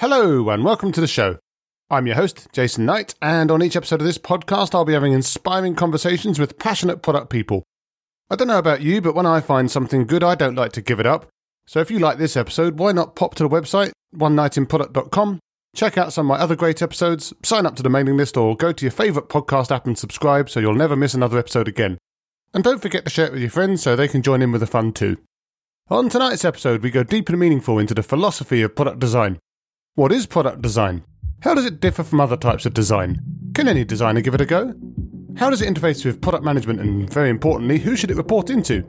Hello, and welcome to the show. I'm your host, Jason Knight, and on each episode of this podcast, I'll be having inspiring conversations with passionate product people. I don't know about you, but when I find something good, I don't like to give it up. So if you like this episode, why not pop to the website, onenightinproduct.com, check out some of my other great episodes, sign up to the mailing list, or go to your favourite podcast app and subscribe so you'll never miss another episode again. And don't forget to share it with your friends so they can join in with the fun too. On tonight's episode, we go deep and meaningful into the philosophy of product design. What is product design? How does it differ from other types of design? Can any designer give it a go? How does it interface with product management and, very importantly, who should it report into?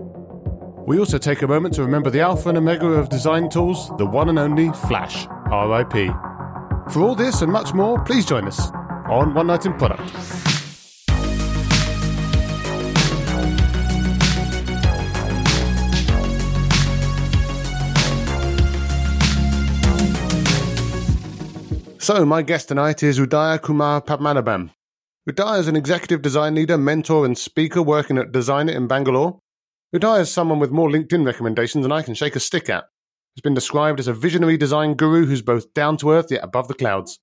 We also take a moment to remember the alpha and omega of design tools, the one and only Flash, RIP. For all this and much more, please join us on One Night in Product. So, my guest tonight is Udhaya Kumar Padmanabhan. Udhaya is an executive design leader, mentor, and speaker working at Designit in Bangalore. Udhaya is someone with more LinkedIn recommendations than I can shake a stick at. He's been described as a visionary design guru who's both down to earth yet above the clouds.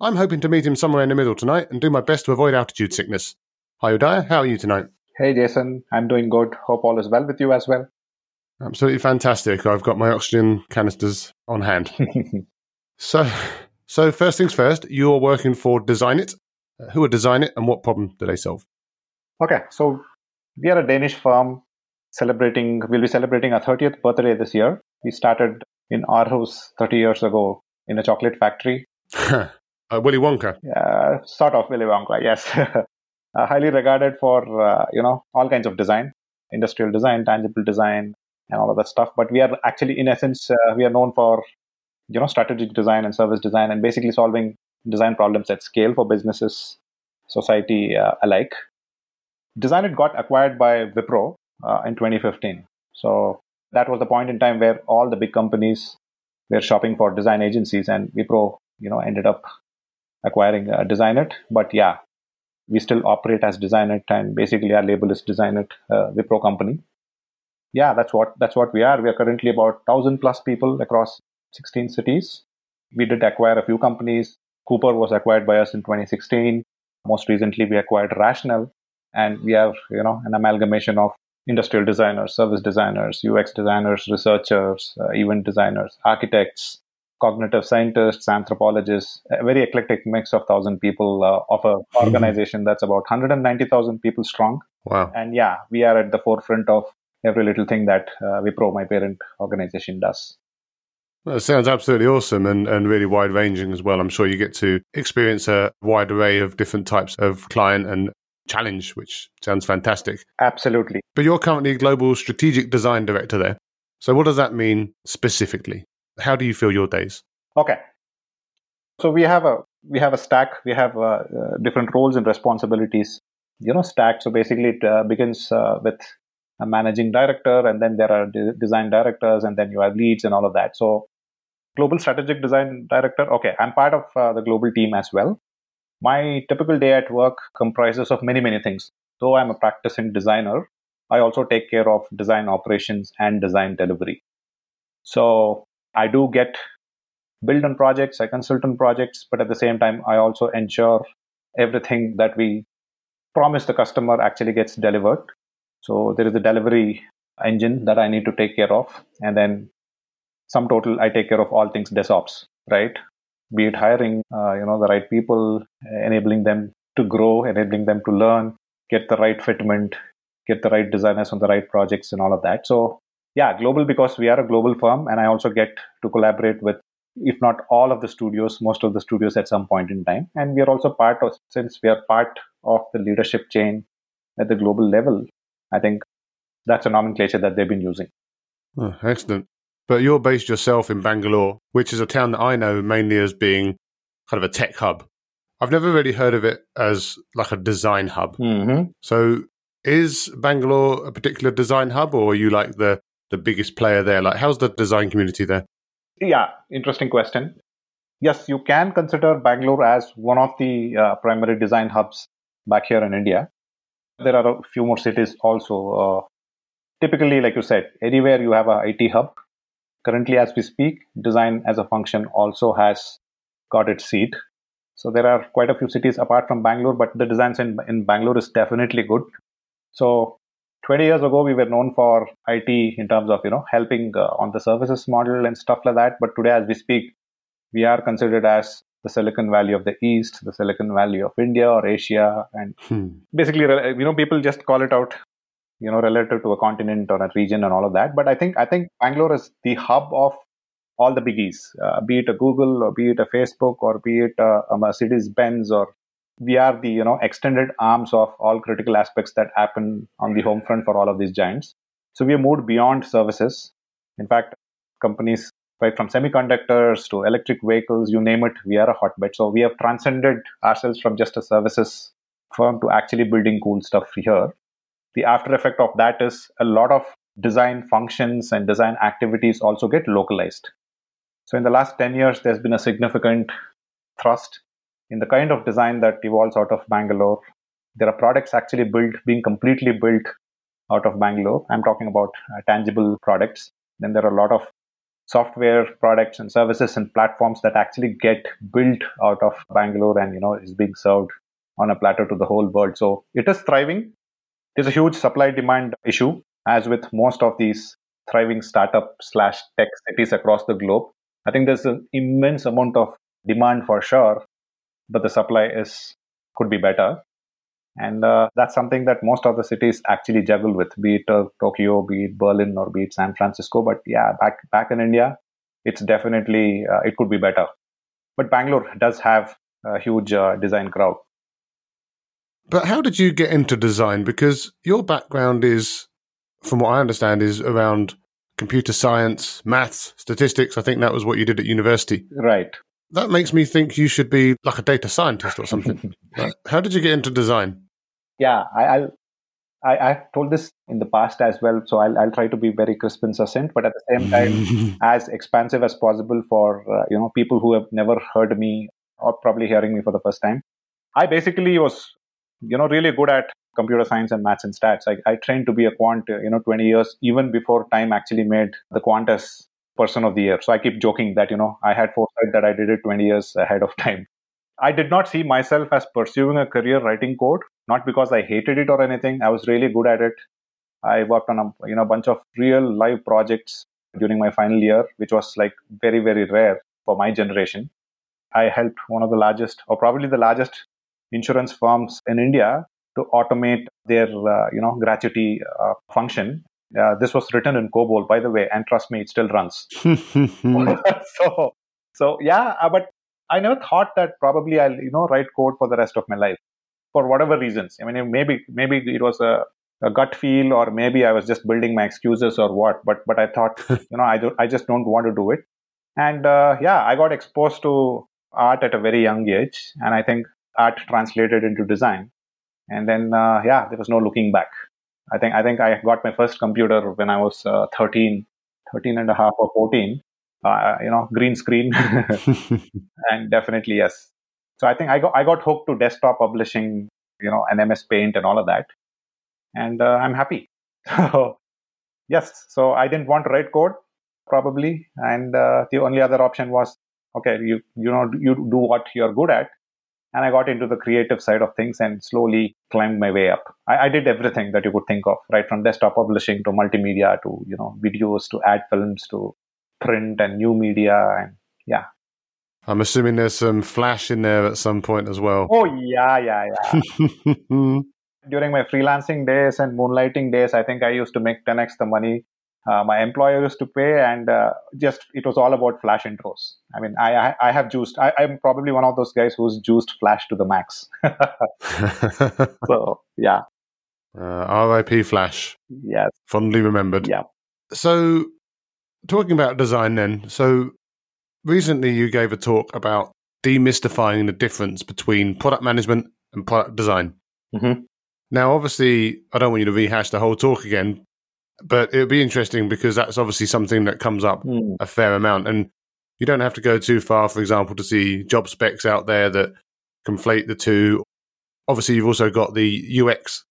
I'm hoping to meet him somewhere in the middle tonight and do my best to avoid altitude sickness. Hi, Udhaya. How are you tonight? Hey, Jason. I'm doing good. Hope all is well with you as well. Absolutely fantastic. I've got my oxygen canisters on hand. so, so, first things first, you're working for Designit. Uh, who are Designit and what problem do they solve? Okay, so we are a Danish firm celebrating, we'll be celebrating our 30th birthday this year. We started in Aarhus 30 years ago in a chocolate factory. uh, Willy Wonka. Uh, sort of Willy Wonka, yes. uh, highly regarded for, uh, you know, all kinds of design, industrial design, tangible design, and all of that stuff. But we are actually, in essence, uh, we are known for you know strategic design and service design and basically solving design problems at scale for businesses society uh, alike. Designit got acquired by wipro uh, in 2015 so that was the point in time where all the big companies were shopping for design agencies and wipro you know ended up acquiring uh, designit but yeah we still operate as designit and basically our label is designit uh, wipro company. Yeah that's what that's what we are. We are currently about 1000 plus people across 16 cities. We did acquire a few companies. Cooper was acquired by us in 2016. Most recently, we acquired Rational, and we have you know an amalgamation of industrial designers, service designers, UX designers, researchers, uh, event designers, architects, cognitive scientists, anthropologists, a very eclectic mix of thousand people uh, of an mm-hmm. organization that's about 190,000 people strong. Wow. And yeah, we are at the forefront of every little thing that uh, Wipro, my parent organization, does. It sounds absolutely awesome and, and really wide ranging as well. I'm sure you get to experience a wide array of different types of client and challenge, which sounds fantastic. Absolutely. But you're currently Global Strategic Design Director there. So, what does that mean specifically? How do you feel your days? Okay. So we have a we have a stack. We have uh, uh, different roles and responsibilities. You know, stack. So basically, it uh, begins uh, with a managing director, and then there are de- design directors, and then you have leads and all of that. So global strategic design director. Okay, I'm part of uh, the global team as well. My typical day at work comprises of many, many things. Though I'm a practicing designer, I also take care of design operations and design delivery. So I do get build on projects, I consult on projects, but at the same time, I also ensure everything that we promise the customer actually gets delivered. So there is a delivery engine that I need to take care of. And then sum total, I take care of all things DevOps, right? Be it hiring, uh, you know, the right people, enabling them to grow, enabling them to learn, get the right fitment, get the right designers on the right projects, and all of that. So, yeah, global because we are a global firm, and I also get to collaborate with, if not all of the studios, most of the studios at some point in time. And we are also part of, since we are part of the leadership chain at the global level, I think that's a nomenclature that they've been using. Oh, excellent. But you're based yourself in Bangalore, which is a town that I know mainly as being kind of a tech hub. I've never really heard of it as like a design hub. Mm-hmm. So is Bangalore a particular design hub or are you like the, the biggest player there? Like how's the design community there? Yeah, interesting question. Yes, you can consider Bangalore as one of the uh, primary design hubs back here in India. There are a few more cities also. Uh, typically, like you said, anywhere you have a IT hub, currently as we speak design as a function also has got its seat. So there are quite a few cities apart from Bangalore, but the designs in, in Bangalore is definitely good. So 20 years ago, we were known for IT in terms of, you know, helping uh, on the services model and stuff like that. But today, as we speak, we are considered as the Silicon Valley of the East, the Silicon Valley of India or Asia. And hmm. basically, you know, people just call it out, you know, relative to a continent or a region and all of that. But I think, I think Bangalore is the hub of all the biggies, uh, be it a Google or be it a Facebook or be it a, a Mercedes Benz or we are the you know extended arms of all critical aspects that happen on the home front for all of these giants. So we have moved beyond services. In fact, companies right from semiconductors to electric vehicles, you name it, we are a hotbed. So we have transcended ourselves from just a services firm to actually building cool stuff here. The after effect of that is a lot of design functions and design activities also get localized. So in the last 10 years, there's been a significant thrust in the kind of design that evolves out of Bangalore. There are products actually built, being completely built out of Bangalore. I'm talking about uh, tangible products. Then there are a lot of software products and services and platforms that actually get built out of Bangalore and you know is being served on a platter to the whole world. So it is thriving. There's a huge supply demand issue, as with most of these thriving startup slash tech cities across the globe. I think there's an immense amount of demand for sure, but the supply is could be better. And uh, that's something that most of the cities actually juggle with, be it uh, Tokyo, be it Berlin, or be it San Francisco. But yeah, back back in India, it's definitely uh, it could be better. But Bangalore does have a huge uh, design crowd. But how did you get into design? Because your background is, from what I understand, is around computer science, maths, statistics. I think that was what you did at university. Right. That makes me think you should be like a data scientist or something. right. How did you get into design? Yeah, I, I'll I, have told this in the past as well, so I'll, I'll try to be very crisp and succinct, but at the same time, as expansive as possible for uh, you know people who have never heard me or probably hearing me for the first time. I basically was you know really good at computer science and maths and stats. I, I trained to be a quant, you know, 20 years, even before Time actually made the quant as person of the year. So I keep joking that, you know, I had foresight that I did it 20 years ahead of time. I did not see myself as pursuing a career writing code, not because I hated it or anything. I was really good at it. I worked on a you know bunch of real live projects during my final year, which was like very very rare for my generation. I helped one of the largest, or probably the largest, insurance firms in India to automate their uh, you know gratuity uh, function. Uh, this was written in COBOL, by the way, and trust me, it still runs. so, so yeah, uh, but I never thought that probably I'll you know write code for the rest of my life for whatever reasons. I mean, maybe maybe it was a, a gut feel, or maybe I was just building my excuses or what. But but I thought you know I do, I just don't want to do it. And uh, yeah, I got exposed to art at a very young age, and I think art translated into design. And then uh, yeah there was no looking back. I think i think i got my first computer when i was uh, 13 13 and a half or 14 uh, you know green screen. And definitely yes. So i think i got i got hooked to desktop publishing you know an ms paint and all of that. And uh, i'm happy. So yes. So i didn't want to write code probably. And uh, the only other option was okay you you know you do what you're good at and I got into the creative side of things and slowly climbed my way up. I, I, did everything that you could think of, right from desktop publishing to multimedia to you know videos to ad films to print and new media and yeah. I'm assuming there's some flash in there at some point as well. Oh yeah, yeah, yeah. During my freelancing days and moonlighting days, I think I used to make 10x the money uh, my employer used to pay, and uh, just it was all about Flash intros. I mean, I I, I have juiced. I, am probably one of those guys who's juiced Flash to the max. so yeah. Uh, R.I.P. Flash. Yes. Fondly remembered. Yeah. So, talking about design, then. So, recently you gave a talk about demystifying the difference between product management and product design. Mm-hmm. Now, obviously, I don't want you to rehash the whole talk again, but it would be interesting because that's obviously something that comes up mm. a fair amount. And you don't have to go too far, for example, to see job specs out there that conflate the two. Obviously, you've also got the UX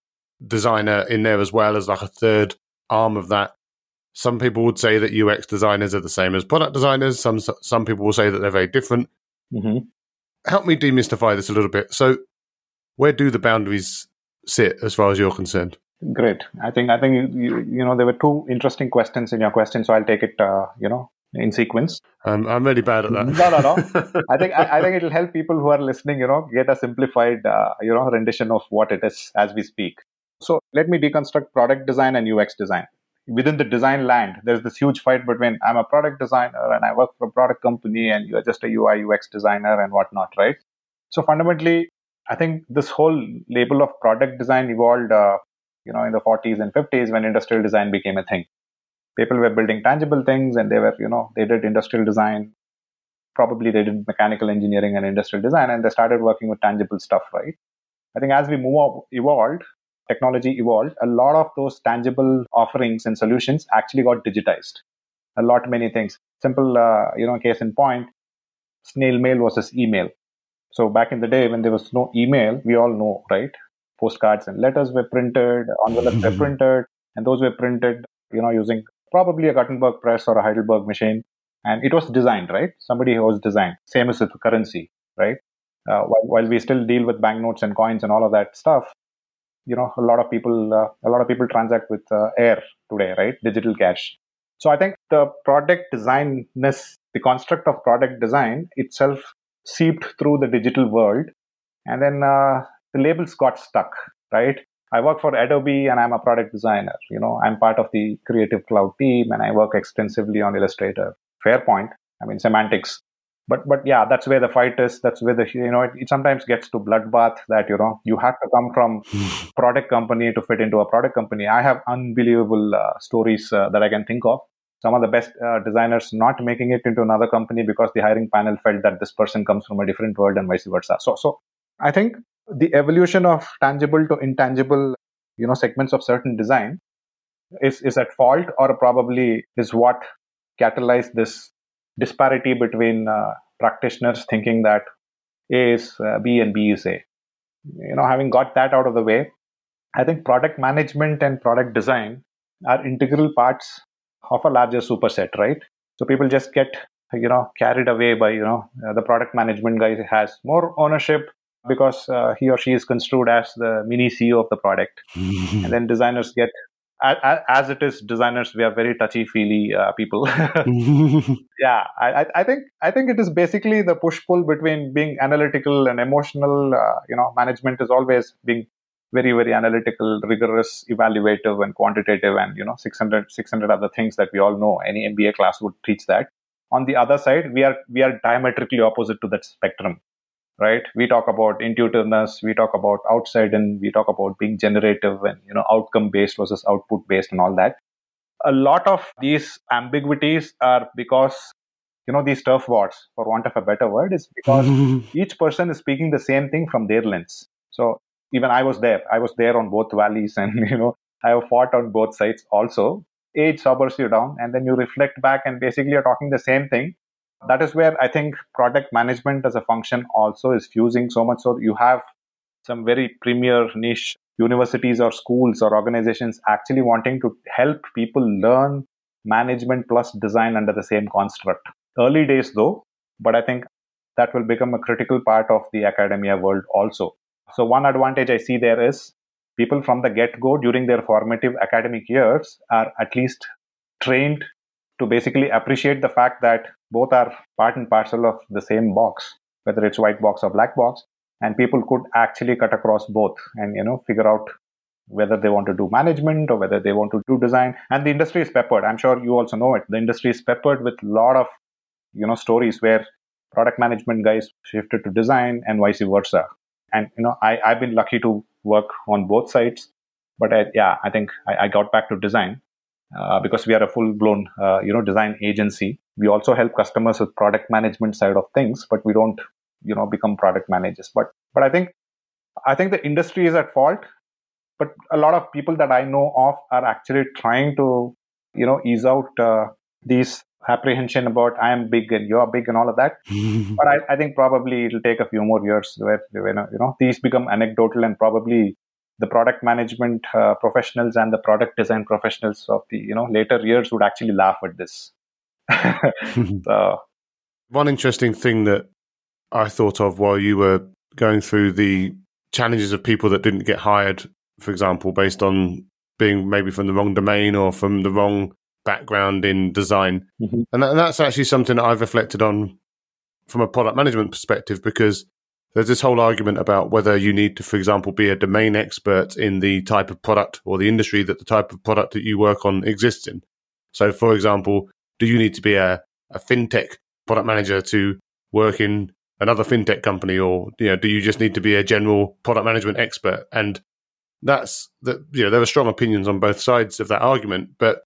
designer in there as well as like a third arm of that. Some people would say that UX designers are the same as product designers. Some some people will say that they're very different. Mm-hmm. Help me demystify this a little bit. So, where do the boundaries sit as far as you're concerned? Great. I think I think you, you know there were two interesting questions in your question, so I'll take it uh, you know in sequence. Um, I'm really bad at that. No, no, no. I think I, I, think it'll help people who are listening, you know, get a simplified uh, you know rendition of what it is as we speak. So let me deconstruct product design and UX design. Within the design land, there's this huge fight between I'm a product designer and I work for a product company and you're just a UI UX designer and whatnot, right? So fundamentally, I think this whole label of product design evolved uh, you know in the 40s and 50s when industrial design became a thing. People were building tangible things and they were you know they did industrial design. Probably they did mechanical engineering and industrial design and they started working with tangible stuff right? I think as we move up, evolved technology evolved a lot of those tangible offerings and solutions actually got digitized. A lot many things. Simple uh, you know case in point snail mail versus email. So back in the day when there was no email we all know right postcards and letters were printed, envelopes were printed, and those were printed, you know, using probably a Gutenberg press or a Heidelberg machine. And it was designed, right? Somebody who was designed. Same as with currency, right? Uh, while, while we still deal with banknotes and coins and all of that stuff, you know, a lot of people, uh, a lot of people transact with uh, air today, right? Digital cash. So I think the product designness, the construct of product design itself seeped through the digital world. And then uh, the labels got stuck, right? I work for Adobe and I'm a product designer. You know, I'm part of the Creative Cloud team and I work extensively on Illustrator. Fair point. I mean, semantics. But but yeah, that's where the fight is. That's where the you know it, it sometimes gets to bloodbath that you know you have to come from product company to fit into a product company. I have unbelievable uh, stories uh, that I can think of. Some of the best uh, designers not making it into another company because the hiring panel felt that this person comes from a different world and vice versa. So so I think the evolution of tangible to intangible you know segments of certain design is is at fault or probably is what catalyzed this disparity between uh, practitioners thinking that a is uh, b and b is a. You know having got that out of the way i think product management and product design are integral parts of a larger superset right? So people just get you know carried away by you know uh, the product management guy has more ownership because uh, he or she is construed as the mini CEO of the product. and then designers get, as, as, it is, designers we are very touchy feely uh, people. yeah, I, I, think I think it is basically the push pull between being analytical and emotional. Uh, you know, management is always being very very analytical rigorous evaluative and quantitative and you know 600 600 other things that we all know any mba class would teach that on the other side we are we are diametrically opposite to that spectrum right? We talk about intuitiveness we talk about outside and we talk about being generative and you know outcome based versus output based and all that. A lot of these ambiguities are because you know these turf wars for want of a better word is because each person is speaking the same thing from their lens. So even i was there. I was there on both valleys and you know i have fought on both sides also. Age sobers you down and then you reflect back and basically you're talking the same thing that is where I think product management as a function also is fusing so much. So you have some very premier niche universities or schools or organizations actually wanting to help people learn management plus design under the same construct. Early days though, but I think that will become a critical part of the academia world also. So one advantage I see there is people from the get go during their formative academic years are at least trained to basically appreciate the fact that both are part and parcel of the same box, whether it's white box or black box. And people could actually cut across both and, you know, figure out whether they want to do management or whether they want to do design. And the industry is peppered. I'm sure you also know it. The industry is peppered with a lot of, you know, stories where product management guys shifted to design and vice versa. And, you know, I, I've been lucky to work on both sides. But I, yeah, I think I, I got back to design uh, because we are a full blown uh, you know design agency we also help customers with product management side of things but we don't you know become product managers. But but i think i think the industry is at fault but a lot of people that i know of are actually trying to you know ease out uh, these apprehension about i am big and you're big and all of that. But I, I think probably it'll take a few more years where you know these become anecdotal and probably the product management uh, professionals and the product design professionals of the you know later years would actually laugh at this. so, One interesting thing that I thought of while you were going through the challenges of people that didn't get hired, for example, based on being maybe from the wrong domain or from the wrong background in design. Mm-hmm. And, that, and that's actually something that I've reflected on from a product management perspective because there's this whole argument about whether you need to, for example, be a domain expert in the type of product or the industry that the type of product that you work on exists in. So, for example, do you need to be a, a fintech product manager to work in another fintech company, or you know, do you just need to be a general product management expert? And that's that. You know, there are strong opinions on both sides of that argument, but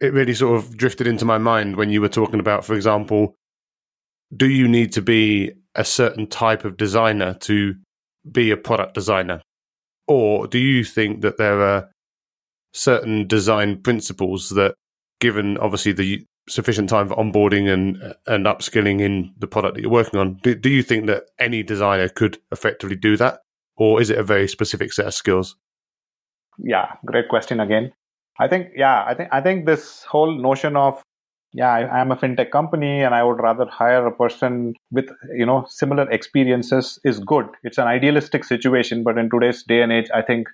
it really sort of drifted into my mind when you were talking about, for example, do you need to be a certain type of designer to be a product designer? Or do you think that there are certain design principles that, given obviously the sufficient time for onboarding and and upskilling in the product that you're working on, do, do you think that any designer could effectively do that? Or is it a very specific set of skills? Yeah, great question again. I think yeah, I think I think this whole notion of yeah, I, am a fintech company and I would rather hire a person with you know similar experiences is good. It's an idealistic situation, but in today's day and age, I think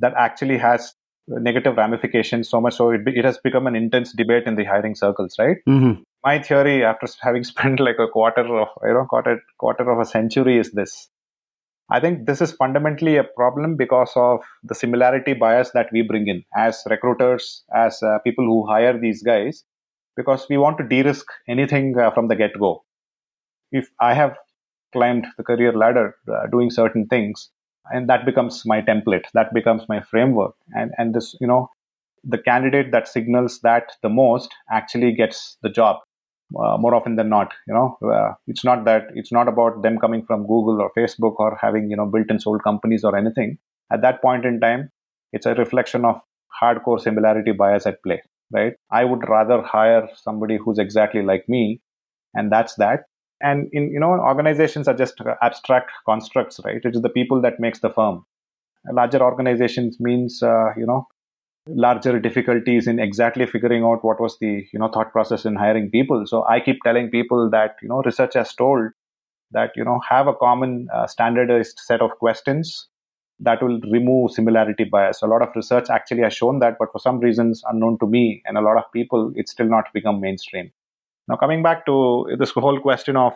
that actually has negative ramifications so much so it, it has become an intense debate in the hiring circles right mm-hmm. my theory after having spent like a quarter of you know quarter quarter of a century is this I think this is fundamentally a problem because of the similarity bias that we bring in as recruiters, as uh, people who hire these guys, because we want to de risk anything uh, from the get go. If I have climbed the career ladder uh, doing certain things, and that becomes my template, that becomes my framework, and, and this, you know, the candidate that signals that the most actually gets the job uh, more often than not you know. Uh, it's not that it's not about them coming from google or facebook or having you know built and sold companies or anything. At that point in time it's a reflection of hardcore similarity bias at play right? I would rather hire somebody who's exactly like me and that's that. And in you know organizations are just abstract constructs right? It is the people that makes the firm. Larger organizations means uh, you know larger difficulties in exactly figuring out what was the you know thought process in hiring people. So i keep telling people that you know research has told that you know have a common uh, standardized set of questions that will remove similarity bias a lot of research actually has shown that but for some reasons unknown to me and a lot of people it's still not become mainstream now coming back to this whole question of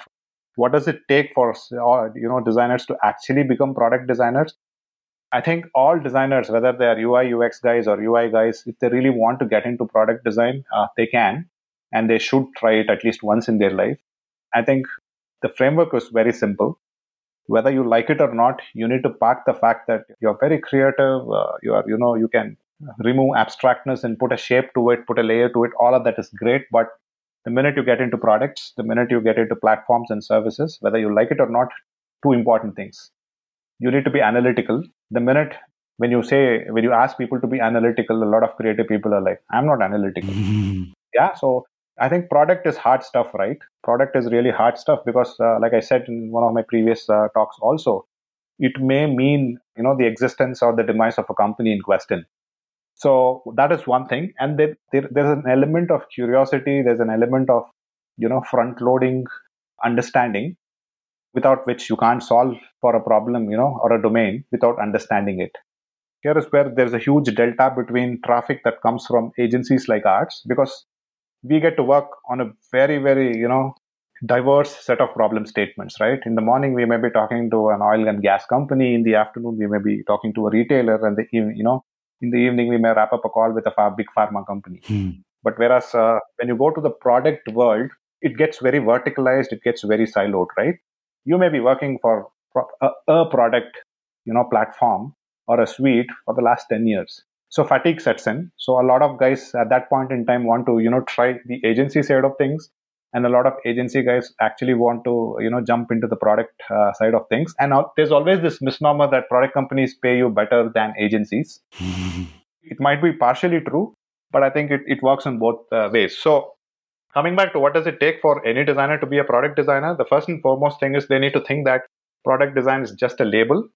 what does it take for uh, you know designers to actually become product designers I think all designers, whether they are UI, UX guys or UI guys, if they really want to get into product design, uh, they can, and they should try it at least once in their life. I think the framework is very simple. Whether you like it or not, you need to park the fact that you're very creative. Uh, you are, you know, you can remove abstractness and put a shape to it, put a layer to it. All of that is great, but the minute you get into products, the minute you get into platforms and services, whether you like it or not, two important things you need to be analytical. The minute when you say, when you ask people to be analytical, a lot of creative people are like, I'm not analytical. yeah. So I think product is hard stuff, right? Product is really hard stuff because, uh, like I said in one of my previous uh, talks also, it may mean, you know, the existence or the demise of a company in question. So that is one thing. And there, there, there's an element of curiosity. There's an element of, you know, front loading understanding without which you can't solve for a problem, you know, or a domain without understanding it. Here is where there's a huge delta between traffic that comes from agencies like ours because we get to work on a very, very, you know, diverse set of problem statements, right? In the morning, we may be talking to an oil and gas company. In the afternoon, we may be talking to a retailer. And the you know, in the evening, we may wrap up a call with a big pharma company. Hmm. But whereas uh, when you go to the product world, it gets very verticalized. It gets very siloed, right? you may be working for a, a product, you know, platform or a suite for the last 10 years. So fatigue sets in. So a lot of guys at that point in time want to, you know, try the agency side of things. And a lot of agency guys actually want to, you know, jump into the product uh, side of things. And now, there's always this misnomer that product companies pay you better than agencies. it might be partially true, but I think it, it works in both uh, ways. So coming back to what does it take for any designer to be a product designer the first and foremost thing is they need to think that product design is just a label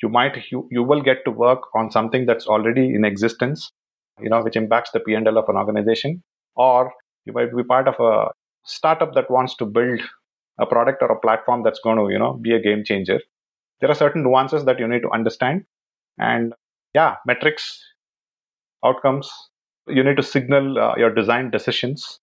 you might you, you will get to work on something that's already in existence you know which impacts the p&l of an organization. Or you might be part of a startup that wants to build a product or a platform that's going to you know be a game changer. There are certain nuances that you need to understand. And yeah metrics outcomes you need to signal uh, your design decisions.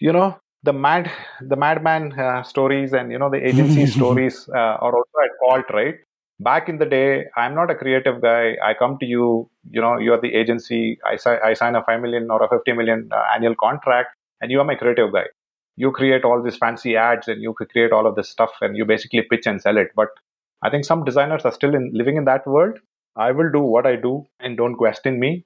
You know the mad the Mad Men uh, stories and you know the agency stories uh, are also at fault right back in the day i'm not a creative guy. I come to you you know you're the agency. I, I sign a 5 million or a 50 million uh, annual contract and you are my creative guy. You create all these fancy ads and you create all of this stuff and you basically pitch and sell it. But i think some designers are still in living in that world. I will do what i do and don't question me.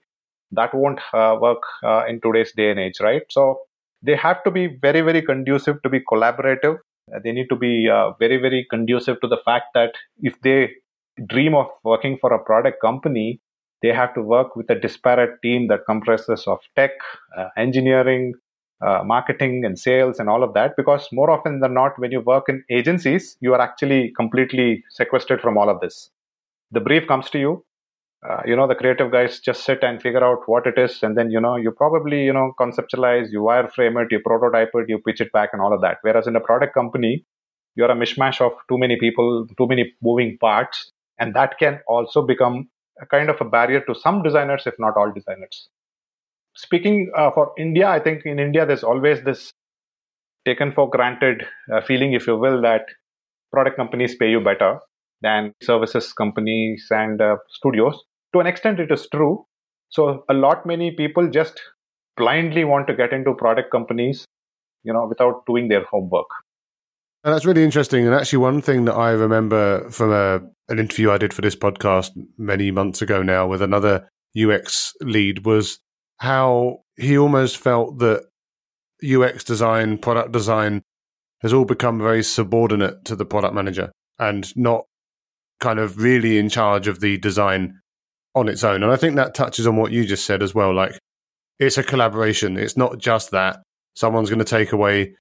That won't uh, work uh, in today's day and age right? So they have to be very very conducive to be collaborative they need to be uh, very very conducive to the fact that if they dream of working for a product company they have to work with a disparate team that comprises of tech uh, engineering uh, marketing and sales and all of that because more often than not when you work in agencies you are actually completely sequestered from all of this. The brief comes to you uh, you know the creative guys just sit and figure out what it is and then you know you probably you know conceptualize you wireframe it you prototype it you pitch it back and all of that. Whereas in a product company you're a mishmash of too many people too many moving parts and that can also become a kind of a barrier to some designers if not all designers. Speaking uh, for india i think in india there's always this taken for granted uh, feeling if you will that product companies pay you better than services companies and uh, studios. To an extent, it is true. So a lot many people just blindly want to get into product companies, you know, without doing their homework. And that's really interesting. And actually, one thing that I remember from a, an interview I did for this podcast many months ago now with another UX lead was how he almost felt that UX design, product design has all become very subordinate to the product manager and not kind of really in charge of the design on its own. And I think that touches on what you just said as well. Like it's a collaboration. It's not just that someone's going to take away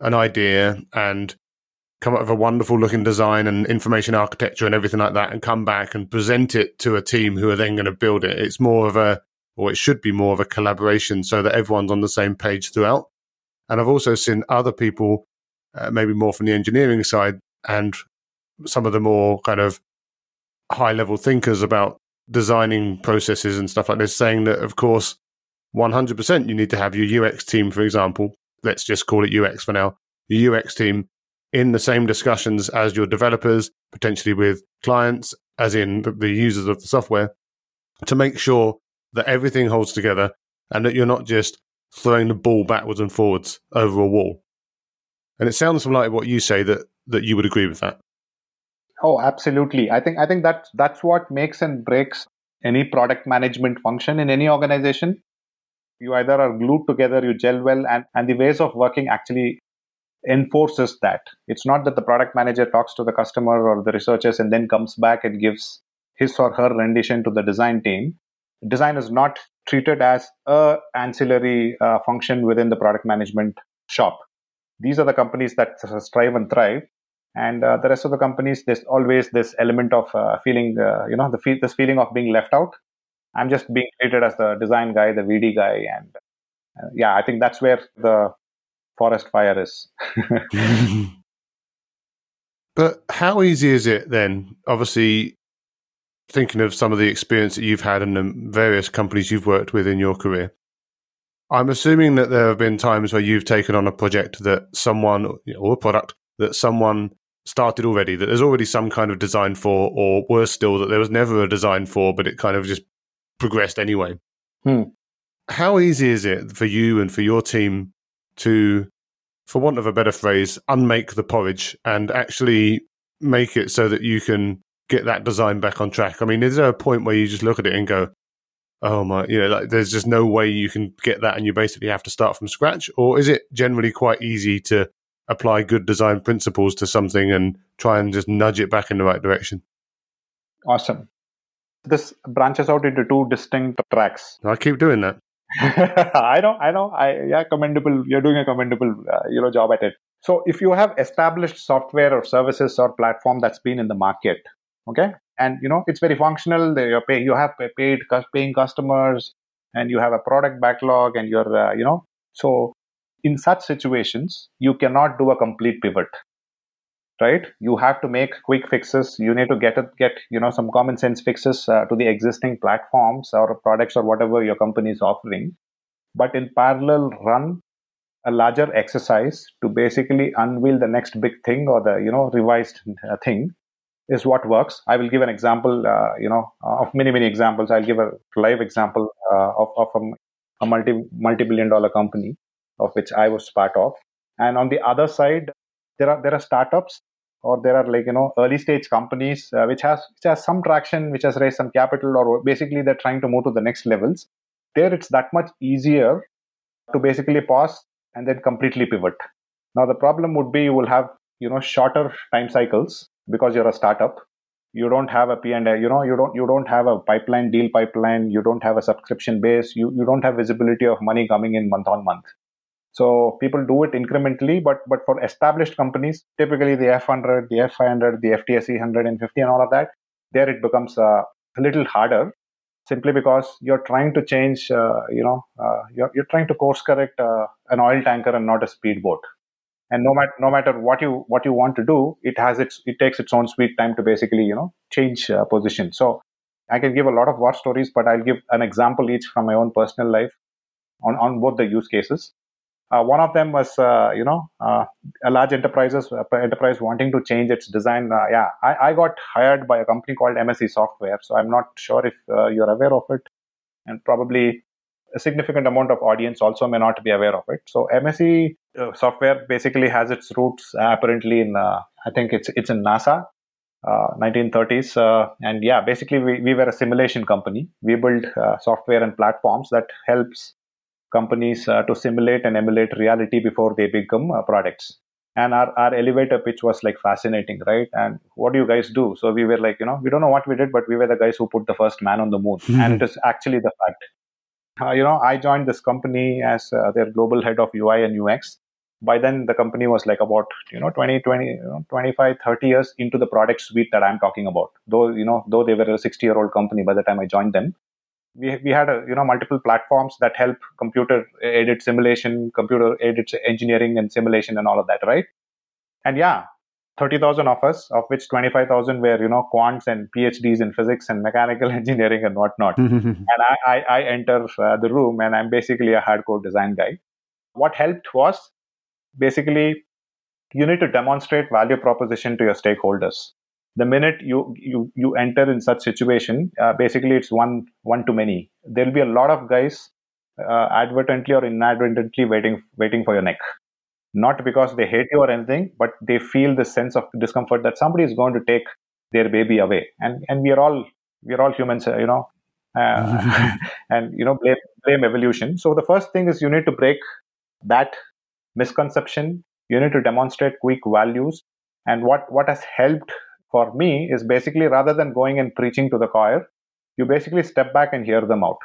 an idea and come up with a wonderful looking design and information architecture and everything like that and come back and present it to a team who are then going to build it. It's more of a, or it should be more of a collaboration so that everyone's on the same page throughout. And I've also seen other people, uh, maybe more from the engineering side and some of the more kind of high level thinkers about designing processes and stuff like this, saying that, of course, 100% you need to have your UX team, for example. Let's just call it UX for now. Your UX team in the same discussions as your developers, potentially with clients, as in the, the users of the software, to make sure that everything holds together and that you're not just throwing the ball backwards and forwards over a wall. And it sounds like what you say that that you would agree with that. Oh, absolutely. I think I think that that's what makes and breaks any product management function in any organization. You either are glued together, you gel well, and, and the ways of working actually enforces that. It's not that the product manager talks to the customer or the researchers and then comes back and gives his or her rendition to the design team. Design is not treated as a ancillary uh, function within the product management shop. These are the companies that strive and thrive and uh, the rest of the companies there's always this element of uh, feeling uh, you know the fe- this feeling of being left out. I'm just being treated as the design guy the vd guy and uh, yeah i think that's where the forest fire is. But how easy is it then? Obviously thinking of some of the experience that you've had in the various companies you've worked with in your career i'm assuming that there have been times where you've taken on a project that someone or a product that someone started already, that there's already some kind of design for, or worse still, that there was never a design for, but it kind of just progressed anyway. Hmm. How easy is it for you and for your team to, for want of a better phrase, unmake the porridge and actually make it so that you can get that design back on track? I mean, is there a point where you just look at it and go, oh my, you know, like there's just no way you can get that and you basically have to start from scratch? Or is it generally quite easy to apply good design principles to something and try and just nudge it back in the right direction. Awesome. This branches out into two distinct tracks. I keep doing that. I know, I know. I yeah, commendable. You're doing a commendable, uh, you know, job at it. So if you have established software or services or platform that's been in the market, okay, and you know it's very functional. You pay, you have paid paying customers, and you have a product backlog, and you're, uh, you know, so in such situations, you cannot do a complete pivot right? You have to make quick fixes. You need to get a, get you know some common sense fixes uh, to the existing platforms or products or whatever your company is offering. But in parallel run a larger exercise to basically unveil the next big thing or the you know revised uh, thing is what works. I will give an example uh, you know of many many examples. I'll give a live example uh, of, of a, a multi multi-billion dollar company of which i was part of. And on the other side there are there are startups or there are like you know early stage companies uh, which has which has some traction which has raised some capital or basically they're trying to move to the next levels. There it's that much easier to basically pause and then completely pivot. Now the problem would be you will have you know shorter time cycles because you're a startup. You don't have a p and you know you don't you don't have a pipeline deal pipeline. You don't have a subscription base. You you don't have visibility of money coming in month on month so people do it incrementally, but but for established companies, typically the F100, the F500, the FTSE 150, and all of that, there it becomes uh, a little harder, simply because you're trying to change. Uh, you know, uh, you're you're trying to course correct uh, an oil tanker and not a speedboat. And no matter no matter what you what you want to do, it has its it takes its own sweet time to basically you know change uh, position. So I can give a lot of war stories, but I'll give an example each from my own personal life on on both the use cases. Uh, one of them was, uh, you know, uh, a large enterprises enterprise wanting to change its design. yeah, I, I, got hired by a company called MSC Software, so I'm not sure if you're aware of it, and probably a significant amount of audience also may not be aware of it. So MSC uh, software basically has its roots uh, apparently in uh, I think it's it's in NASA, 1930s, and yeah, basically we, we were a simulation company. We build software and platforms that helps companies uh, to simulate and emulate reality before they become uh, products. And our, our elevator pitch was like fascinating right? And what do you guys do? So we were like you know we don't know what we did but we were the guys who put the first man on the moon. Mm-hmm. and it is actually the fact. Uh, you know i joined this company as uh, their global head of ui and ux by then the company was like about you know 20 20 you know, 25 30 years into the product suite that i'm talking about. Though you know though they were a 60 year old company by the time i joined them we, we had a, you know multiple platforms that help computer aided simulation computer aided engineering and simulation and all of that right? And yeah 30000 of us of which 25000 were you know quants and phds in physics and mechanical engineering and whatnot. Mm-hmm, hmm, hmm. And I, I, I enter uh, the room and i'm basically a hardcore design guy. What helped was basically you need to demonstrate value proposition to your stakeholders the minute you you you enter in such situation uh, basically it's one one too many. There'll be a lot of guys uh, advertently or inadvertently waiting waiting for your neck. Not because they hate you or anything but they feel the sense of discomfort that somebody is going to take their baby away. And and we are all we are all humans uh, you know uh, and you know blame, blame evolution. So the first thing is you need to break that misconception. You need to demonstrate quick values. And what what has helped for me is basically rather than going and preaching to the choir, you basically step back and hear them out.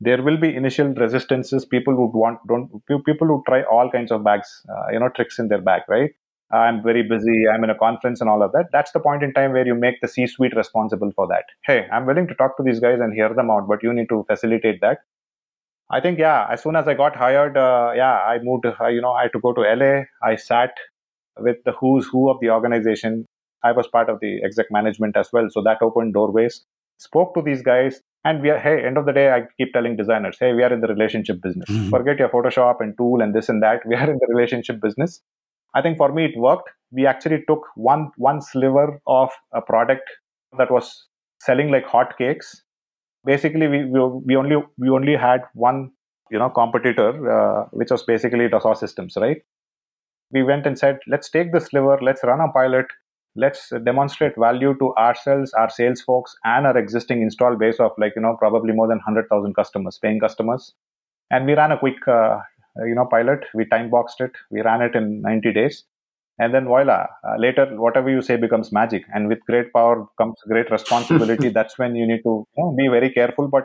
There will be initial resistances. People would want don't people who try all kinds of bags, uh, you know, tricks in their bag, right? I'm very busy. I'm in a conference and all of that. That's the point in time where you make the C-suite responsible for that. Hey, I'm willing to talk to these guys and hear them out, but you need to facilitate that. I think yeah. As soon as I got hired, uh, yeah, I moved. Uh, you know, I had to go to LA. I sat with the who's who of the organization. I was part of the exec management as well. So that opened doorways, spoke to these guys. And we are, hey, end of the day, I keep telling designers, hey, we are in the relationship business. Mm-hmm. Forget your Photoshop and tool and this and that. We are in the relationship business. I think for me, it worked. We actually took one one sliver of a product that was selling like hotcakes. Basically, we, we, we only we only had one you know competitor, uh, which was basically Dassault Systems, right? We went and said, let's take the sliver, let's run a pilot, let's demonstrate value to ourselves our sales folks and our existing install base of like you know probably more than 100000 customers paying customers. And we ran a quick uh, you know pilot. We time boxed it. We ran it in 90 days. And then voila uh, later whatever you say becomes magic. And with great power comes great responsibility. That's when you need to you know, be very careful. But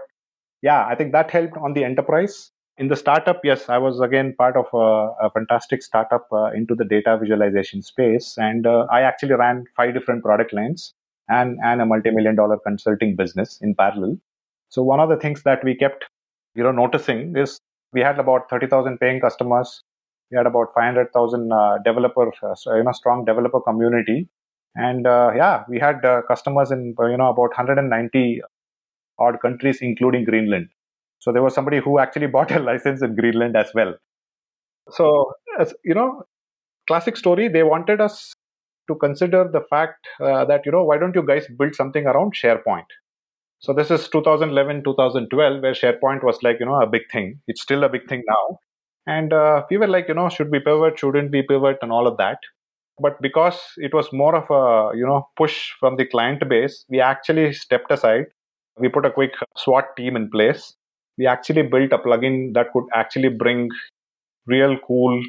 yeah i think that helped on the enterprise in the startup, yes, I was again part of a, a fantastic startup uh, into the data visualization space, and uh, I actually ran five different product lines and and a multi-million dollar consulting business in parallel. So one of the things that we kept, you know, noticing is we had about thirty thousand paying customers. We had about 500,000 uh, developer, uh, you know, strong developer community. And uh, yeah, we had uh, customers in, you know, about 190 odd countries, including Greenland. So there was somebody who actually bought a license in Greenland as well. So, as, you know, classic story, they wanted us to consider the fact uh, that, you know, why don't you guys build something around SharePoint? So this is 2011, 2012, where SharePoint was like, you know, a big thing. It's still a big thing now. And uh, we were like, you know, should we pivot? Shouldn't we pivot? And all of that. But because it was more of a, you know, push from the client base, we actually stepped aside. We put a quick SWAT team in place. We actually built a plugin that could actually bring real cool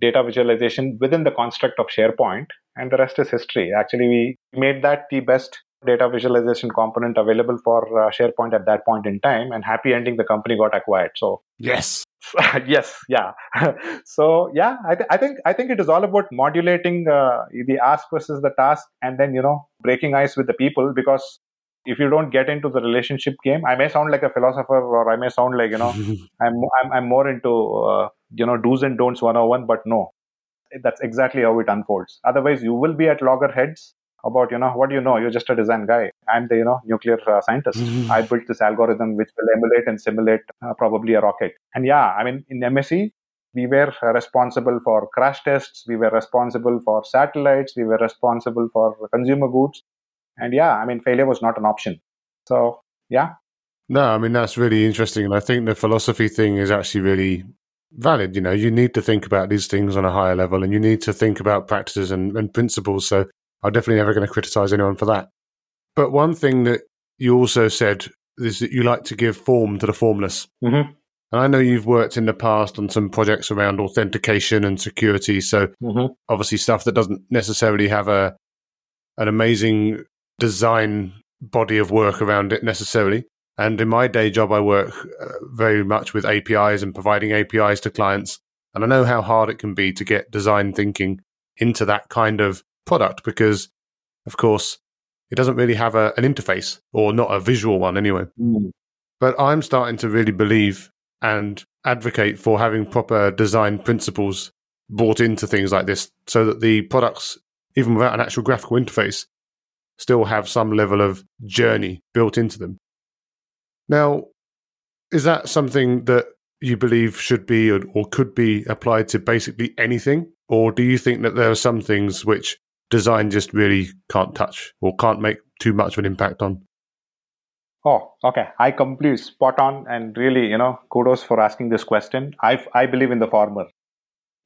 data visualization within the construct of SharePoint. And the rest is history. Actually, we made that the best data visualization component available for uh, SharePoint at that point in time. And happy ending, the company got acquired. So yes, yes, yeah. so yeah, I, th- I, think I think it is all about modulating uh, the ask versus the task, and then you know breaking ice with the people because if you don't get into the relationship game, I may sound like a philosopher, or I may sound like you know I'm, I'm I'm more into uh, you know do's and don'ts 101, but no, that's exactly how it unfolds. Otherwise, you will be at loggerheads about you know what do you know? You're just a design guy. I'm the you know nuclear uh, scientist. I built this algorithm which will emulate and simulate uh, probably a rocket. And yeah i mean in msc we were responsible for crash tests. We were responsible for satellites. We were responsible for consumer goods and yeah i mean failure was not an option so yeah no i mean that's really interesting and i think the philosophy thing is actually really valid you know you need to think about these things on a higher level and you need to think about practices and, and principles so I'm definitely never going to criticize anyone for that. But one thing that you also said is that you like to give form to the formless. Mm-hmm. And I know you've worked in the past on some projects around authentication and security. So mm-hmm. obviously stuff that doesn't necessarily have a an amazing design body of work around it necessarily. And in my day job, I work uh, very much with APIs and providing APIs to clients. And I know how hard it can be to get design thinking into that kind of product because, of course, it doesn't really have a, an interface or not a visual one anyway. Mm. But I'm starting to really believe and advocate for having proper design principles brought into things like this so that the products, even without an actual graphical interface, still have some level of journey built into them. Now, is that something that you believe should be or, or could be applied to basically anything? Or do you think that there are some things which design just really can't touch or can't make too much of an impact on? Oh, okay. I completely spot on, and really, you know, kudos for asking this question. I I believe in the former.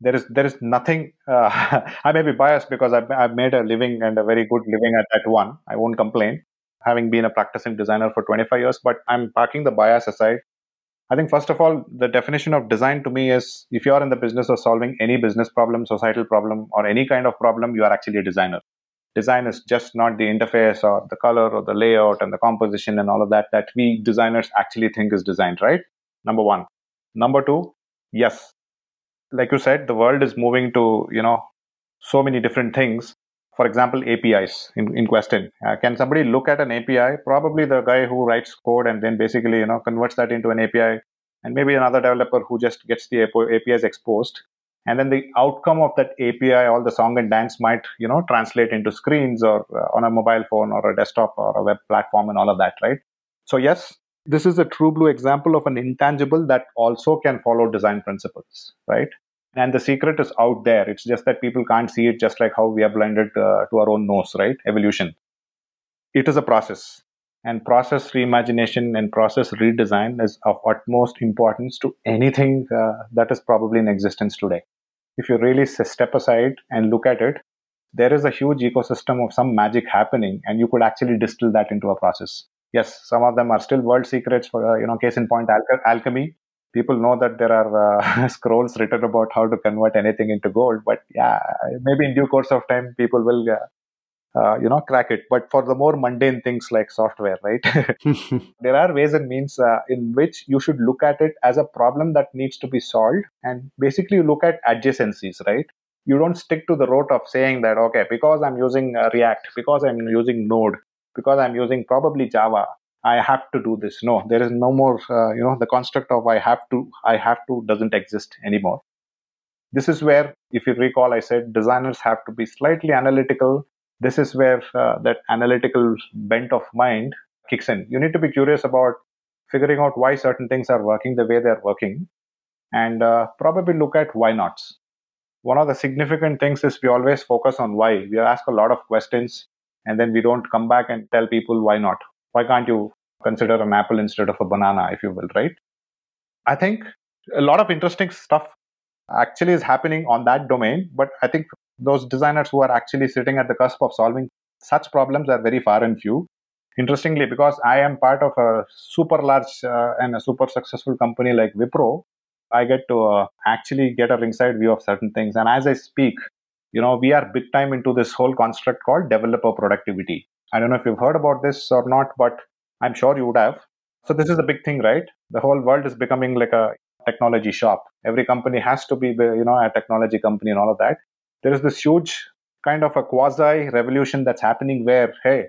There is there is nothing. Uh, I may be biased because I've I've made a living and a very good living at that one. I won't complain, having been a practicing designer for 25 years. But I'm parking the bias aside. I think first of all, the definition of design to me is if you are in the business of solving any business problem, societal problem, or any kind of problem, you are actually a designer. Design is just not the interface or the color or the layout and the composition and all of that that we designers actually think is designed, right? Number one. Number two, yes, like you said, the world is moving to, you know, so many different things. For example, APIs in, in question. Uh, can somebody look at an API? Probably the guy who writes code and then basically, you know, converts that into an API and maybe another developer who just gets the APIs exposed. And then the outcome of that API, all the song and dance might, you know, translate into screens or uh, on a mobile phone or a desktop or a web platform and all of that, right? So yes, this is a true blue example of an intangible that also can follow design principles, right? And the secret is out there. It's just that people can't see it, just like how we are blinded uh, to our own nose, right? Evolution. It is a process and process reimagination and process redesign is of utmost importance to anything uh, that is probably in existence today. If you really step aside and look at it, there is a huge ecosystem of some magic happening, and you could actually distill that into a process. Yes, some of them are still world secrets. For uh, you know, case in point, al- alchemy. People know that there are uh, scrolls written about how to convert anything into gold, but yeah, maybe in due course of time, people will uh, uh, you know crack it but for the more mundane things like software right there are ways and means uh, in which you should look at it as a problem that needs to be solved and basically you look at adjacencies right you don't stick to the rote of saying that okay because i'm using uh, react because i'm using node because i'm using probably java i have to do this no there is no more uh, you know the construct of i have to i have to doesn't exist anymore this is where, if you recall, I said designers have to be slightly analytical. This is where uh, that analytical bent of mind kicks in. You need to be curious about figuring out why certain things are working the way they're working and uh, probably look at why nots. One of the significant things is we always focus on why. We ask a lot of questions and then we don't come back and tell people why not. Why can't you consider an apple instead of a banana, if you will, right? I think a lot of interesting stuff actually is happening on that domain, but I think those designers who are actually sitting at the cusp of solving such problems are very far and few. Interestingly, because I am part of a super large uh, and a super successful company like Wipro, I get to uh, actually get a ringside view of certain things. And as I speak, you know, we are big time into this whole construct called developer productivity. I don't know if you've heard about this or not, but I'm sure you would have. So this is a big thing, right? The whole world is becoming like a technology shop. Every company has to be, you know, a technology company and all of that. There is this huge kind of a quasi revolution that's happening where, hey,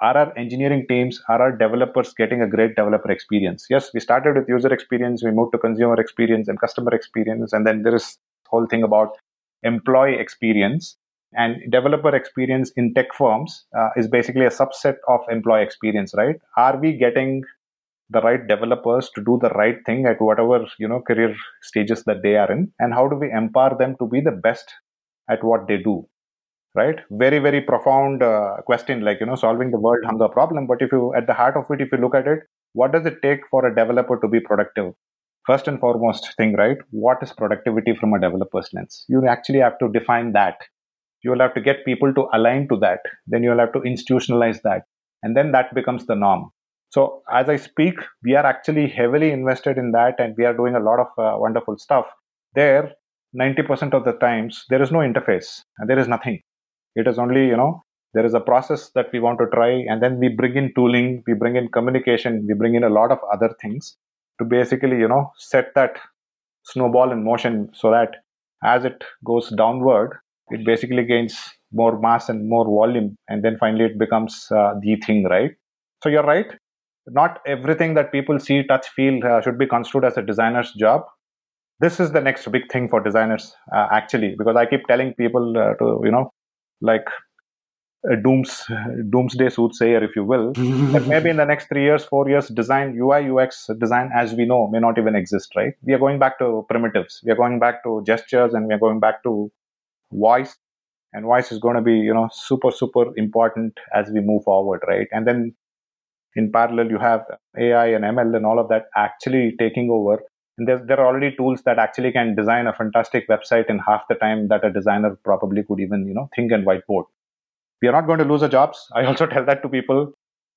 are our engineering teams, are our developers getting a great developer experience? Yes, we started with user experience, we moved to consumer experience and customer experience, and then there is whole thing about employee experience and developer experience in tech firms uh, is basically a subset of employee experience right? Are we getting the right developers to do the right thing at whatever you know career stages that they are in? And how do we empower them to be the best at what they do right? Very very profound uh, question like you know solving the world hunger problem. But if you at the heart of it if you look at it what does it take for a developer to be productive first and foremost thing right what is productivity from a developer's lens? You actually have to define that. You will have to get people to align to that. Then you will have to institutionalize that. And then that becomes the norm. So as I speak, we are actually heavily invested in that and we are doing a lot of uh, wonderful stuff. There, 90% of the times, there is no interface and there is nothing. It is only, you know, there is a process that we want to try and then we bring in tooling, we bring in communication, we bring in a lot of other things to basically, you know, set that snowball in motion so that as it goes downward, it basically gains more mass and more volume and then finally it becomes uh, the thing, right? So you're right not everything that people see, touch, feel uh, should be construed as a designer's job. This is the next big thing for designers, uh, actually, because I keep telling people uh, to, you know, like Uh, dooms doomsday soothsayer, if you will, that maybe in the next three years, four years, design UI UX design as we know may not even exist. Right? We are going back to primitives. We are going back to gestures, and we are going back to voice. And voice is going to be, you know, super super important as we move forward, right? And then in parallel you have ai and ml and all of that actually taking over and there, there are already tools that actually can design a fantastic website in half the time that a designer probably could even you know think and whiteboard we are not going to lose our jobs. I also tell that to people.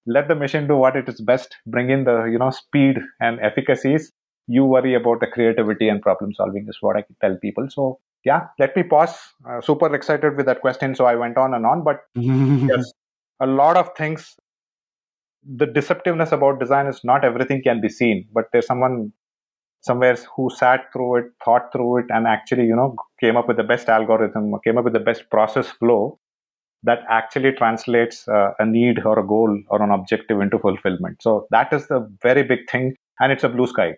Let the machine do what it is best. Bring in the you know speed and efficacies. You worry about the creativity and problem solving is what i tell people. So yeah let me pause. Uh, super excited with that question. So i went on and on but yes a lot of things. The deceptiveness about design is not everything can be seen, but there's someone somewhere who sat through it, thought through it, and actually, you know, came up with the best algorithm, came up with the best process flow that actually translates uh, a need or a goal or an objective into fulfillment. So that is the very big thing, and it's a blue sky.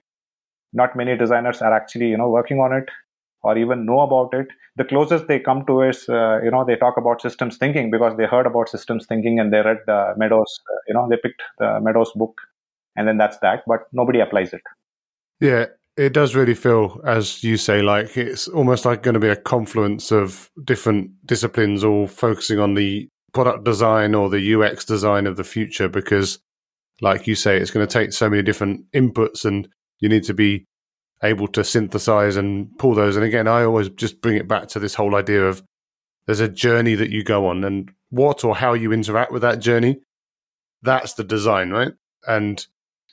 Not many designers are actually, you know, working on it or even know about it the closest they come to is uh, you know they talk about systems thinking because they heard about systems thinking and they read the meadows uh, you know they picked the meadows book and then that's that but nobody applies it yeah it does really feel as you say like it's almost like going to be a confluence of different disciplines all focusing on the product design or the ux design of the future because like you say it's going to take so many different inputs and you need to be able to synthesize and pull those. And again, I always just bring it back to this whole idea of there's a journey that you go on and what or how you interact with that journey. That's the design, right? And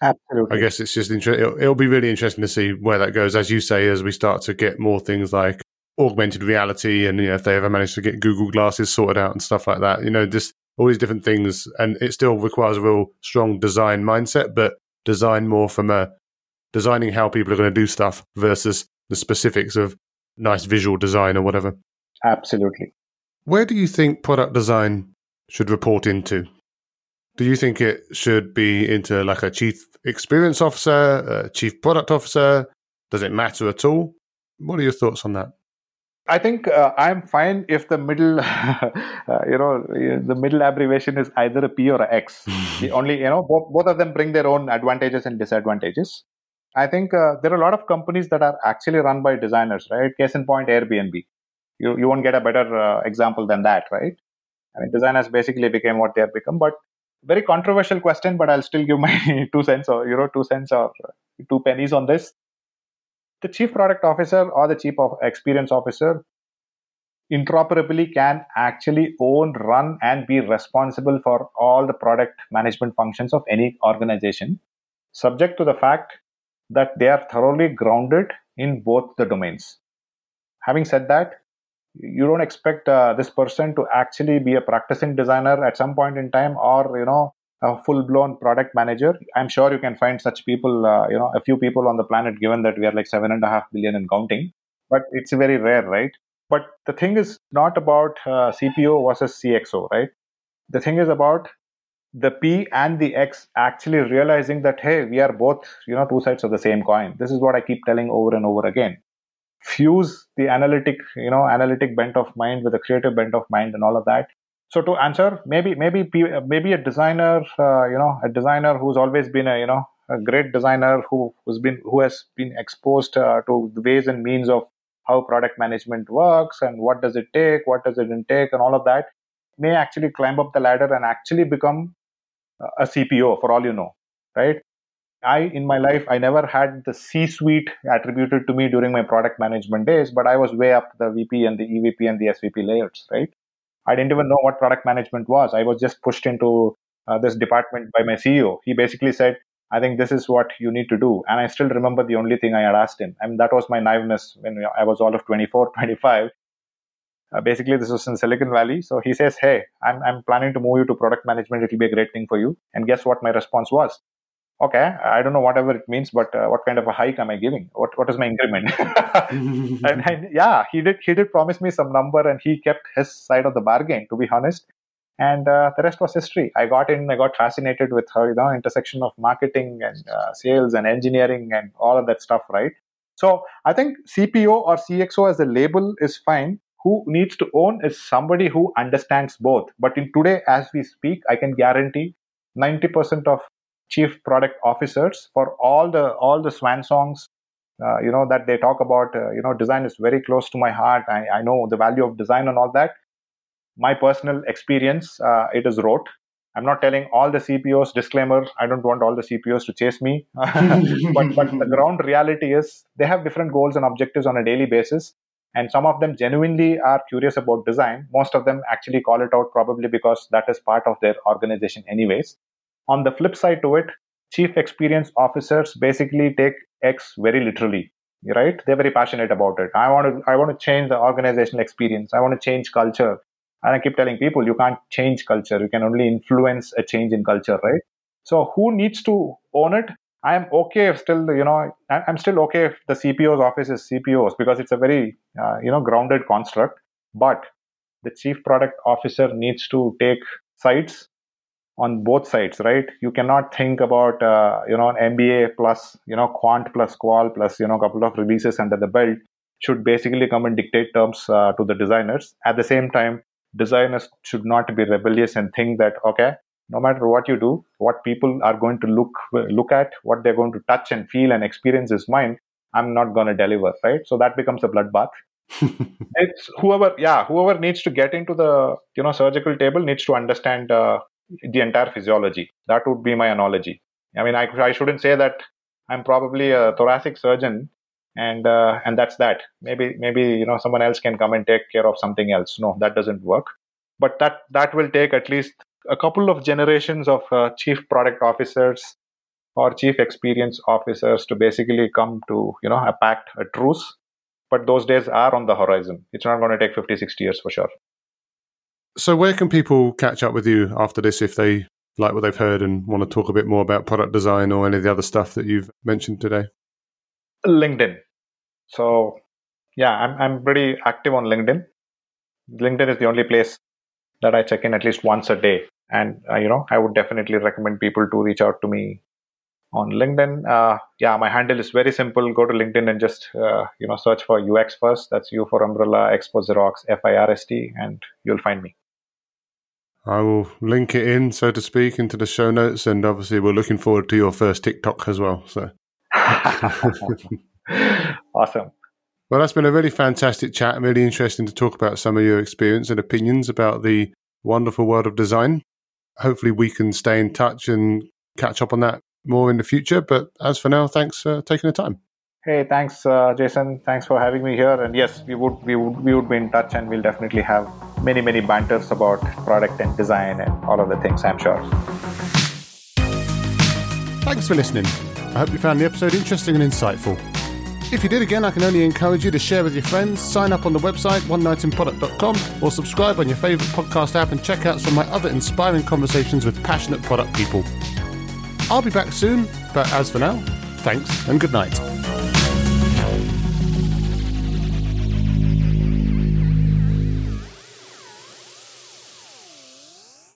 absolutely, I guess it's just interesting. It'll, it'll be really interesting to see where that goes, as you say, as we start to get more things like augmented reality and you know if they ever manage to get Google glasses sorted out and stuff like that. You know, just all these different things, and it still requires a real strong design mindset, but design more from a designing how people are going to do stuff versus the specifics of nice visual design or whatever. Absolutely. Where do you think product design should report into? Do you think it should be into like a chief experience officer, a chief product officer? Does it matter at all? What are your thoughts on that? I think uh, I'm fine if the middle, uh, you know, the middle abbreviation is either a P or a X. the only, you know, both, both of them bring their own advantages and disadvantages. I think uh, there are a lot of companies that are actually run by designers, right? Case in point, Airbnb. You you won't get a better uh, example than that, right? I mean, designers basically became what they have become. But very controversial question, but I'll still give my two cents or you know two cents or two pennies on this the chief product officer or the chief of experience officer interoperably can actually own, run, and be responsible for all the product management functions of any organization, subject to the fact that they are thoroughly grounded in both the domains. Having said that, you don't expect uh, this person to actually be a practicing designer at some point in time or you know a full blown product manager. I'm sure you can find such people, uh, you know, a few people on the planet, given that we are like seven and a half billion and counting. But it's very rare, right? But the thing is not about uh, CPO versus CXO, right? The thing is about the P and the X actually realizing that, hey, we are both, you know, two sides of the same coin. This is what I keep telling over and over again. Fuse the analytic, you know, analytic bent of mind with a creative bent of mind and all of that. So to answer maybe maybe maybe a designer uh, you know a designer who's always been a you know a great designer who has been who has been exposed uh, to the ways and means of how product management works and what does it take what does it take and all of that may actually climb up the ladder and actually become a cpo for all you know right i in my life i never had the c suite attributed to me during my product management days but i was way up the vp and the evp and the svp layers right I didn't even know what product management was. I was just pushed into uh, this department by my CEO. He basically said, I think this is what you need to do. And I still remember the only thing I had asked him. I mean, that was my naiveness when I was all of 24, 25. Uh, basically, this was in Silicon Valley. So he says, Hey, I'm, I'm planning to move you to product management. It'll be a great thing for you. And guess what my response was? Okay i don't know whatever it means but uh, what kind of a hike am i giving? What what is my increment? And, and, yeah he did he did promise me some number and he kept his side of the bargain to be honest. And uh, the rest was history. I got in i got fascinated with how you know intersection of marketing and uh, sales and engineering and all of that stuff right? So i think cpo or cxo as a label is fine. Who needs to own is somebody who understands both. But in today as we speak i can guarantee 90% of chief product officers for all the all the swan songs uh, you know that they talk about uh, you know design is very close to my heart. I, I know the value of design and all that. My personal experience uh, it is rote. I'm not telling all the cpos disclaimer i don't want all the cpos to chase me. But but the ground reality is they have different goals and objectives on a daily basis. And some of them genuinely are curious about design. Most of them actually call it out probably because that is part of their organization anyways on the flip side to it, chief experience officers basically take X very literally. Right? They're very passionate about it. I want to I want to change the organizational experience. I want to change culture. And I keep telling people you can't change culture. You can only influence a change in culture, right? So who needs to own it? I am okay if still, you know, I'm still okay if the CPO's office is CPOs because it's a very, uh, you know, grounded construct. But the chief product officer needs to take sides on both sides, right? You cannot think about uh, you know an MBA plus you know quant plus qual plus you know a couple of releases under the belt should basically come and dictate terms uh, to the designers. At the same time, designers should not be rebellious and think that okay, no matter what you do, what people are going to look look at, what they're going to touch and feel and experience is mine. I'm not going to deliver, right? So that becomes a bloodbath. it's whoever, yeah, whoever needs to get into the you know surgical table needs to understand uh, the entire physiology. That would be my analogy. I mean, I, I shouldn't say that I'm probably a thoracic surgeon and uh, and that's that. Maybe maybe you know someone else can come and take care of something else. No, that doesn't work. But that that will take at least a couple of generations of uh, chief product officers or chief experience officers to basically come to you know a pact, a truce. But those days are on the horizon. It's not going to take 50, 60 years for sure. So, where can people catch up with you after this if they like what they've heard and want to talk a bit more about product design or any of the other stuff that you've mentioned today? LinkedIn. So, yeah, I'm I'm pretty active on LinkedIn. LinkedIn is the only place that I check in at least once a day, and uh, you know, I would definitely recommend people to reach out to me on LinkedIn. Uh, yeah, my handle is very simple. Go to LinkedIn and just uh, you know search for UX first. That's U for umbrella, X for Xerox, F I R S T, and you'll find me. I will link it in, so to speak, into the show notes, and obviously we're looking forward to your first TikTok as well. So awesome. Well, that's been a really fantastic chat. Really interesting to talk about some of your experience and opinions about the wonderful world of design. Hopefully, we can stay in touch and catch up on that more in the future. But as for now, thanks for taking the time. Hey, thanks, uh, Jason. Thanks for having me here. And yes, we would we would we would be in touch, and we'll definitely have many many banters about product and design and all of the things. I'm sure. Thanks for listening. I hope you found the episode interesting and insightful. If you did again, I can only encourage you to share with your friends, sign up on the website oneknightinproduct.com or subscribe on your favourite podcast app and check out some of my other inspiring conversations with passionate product people. I'll be back soon, but as for now, thanks and good night.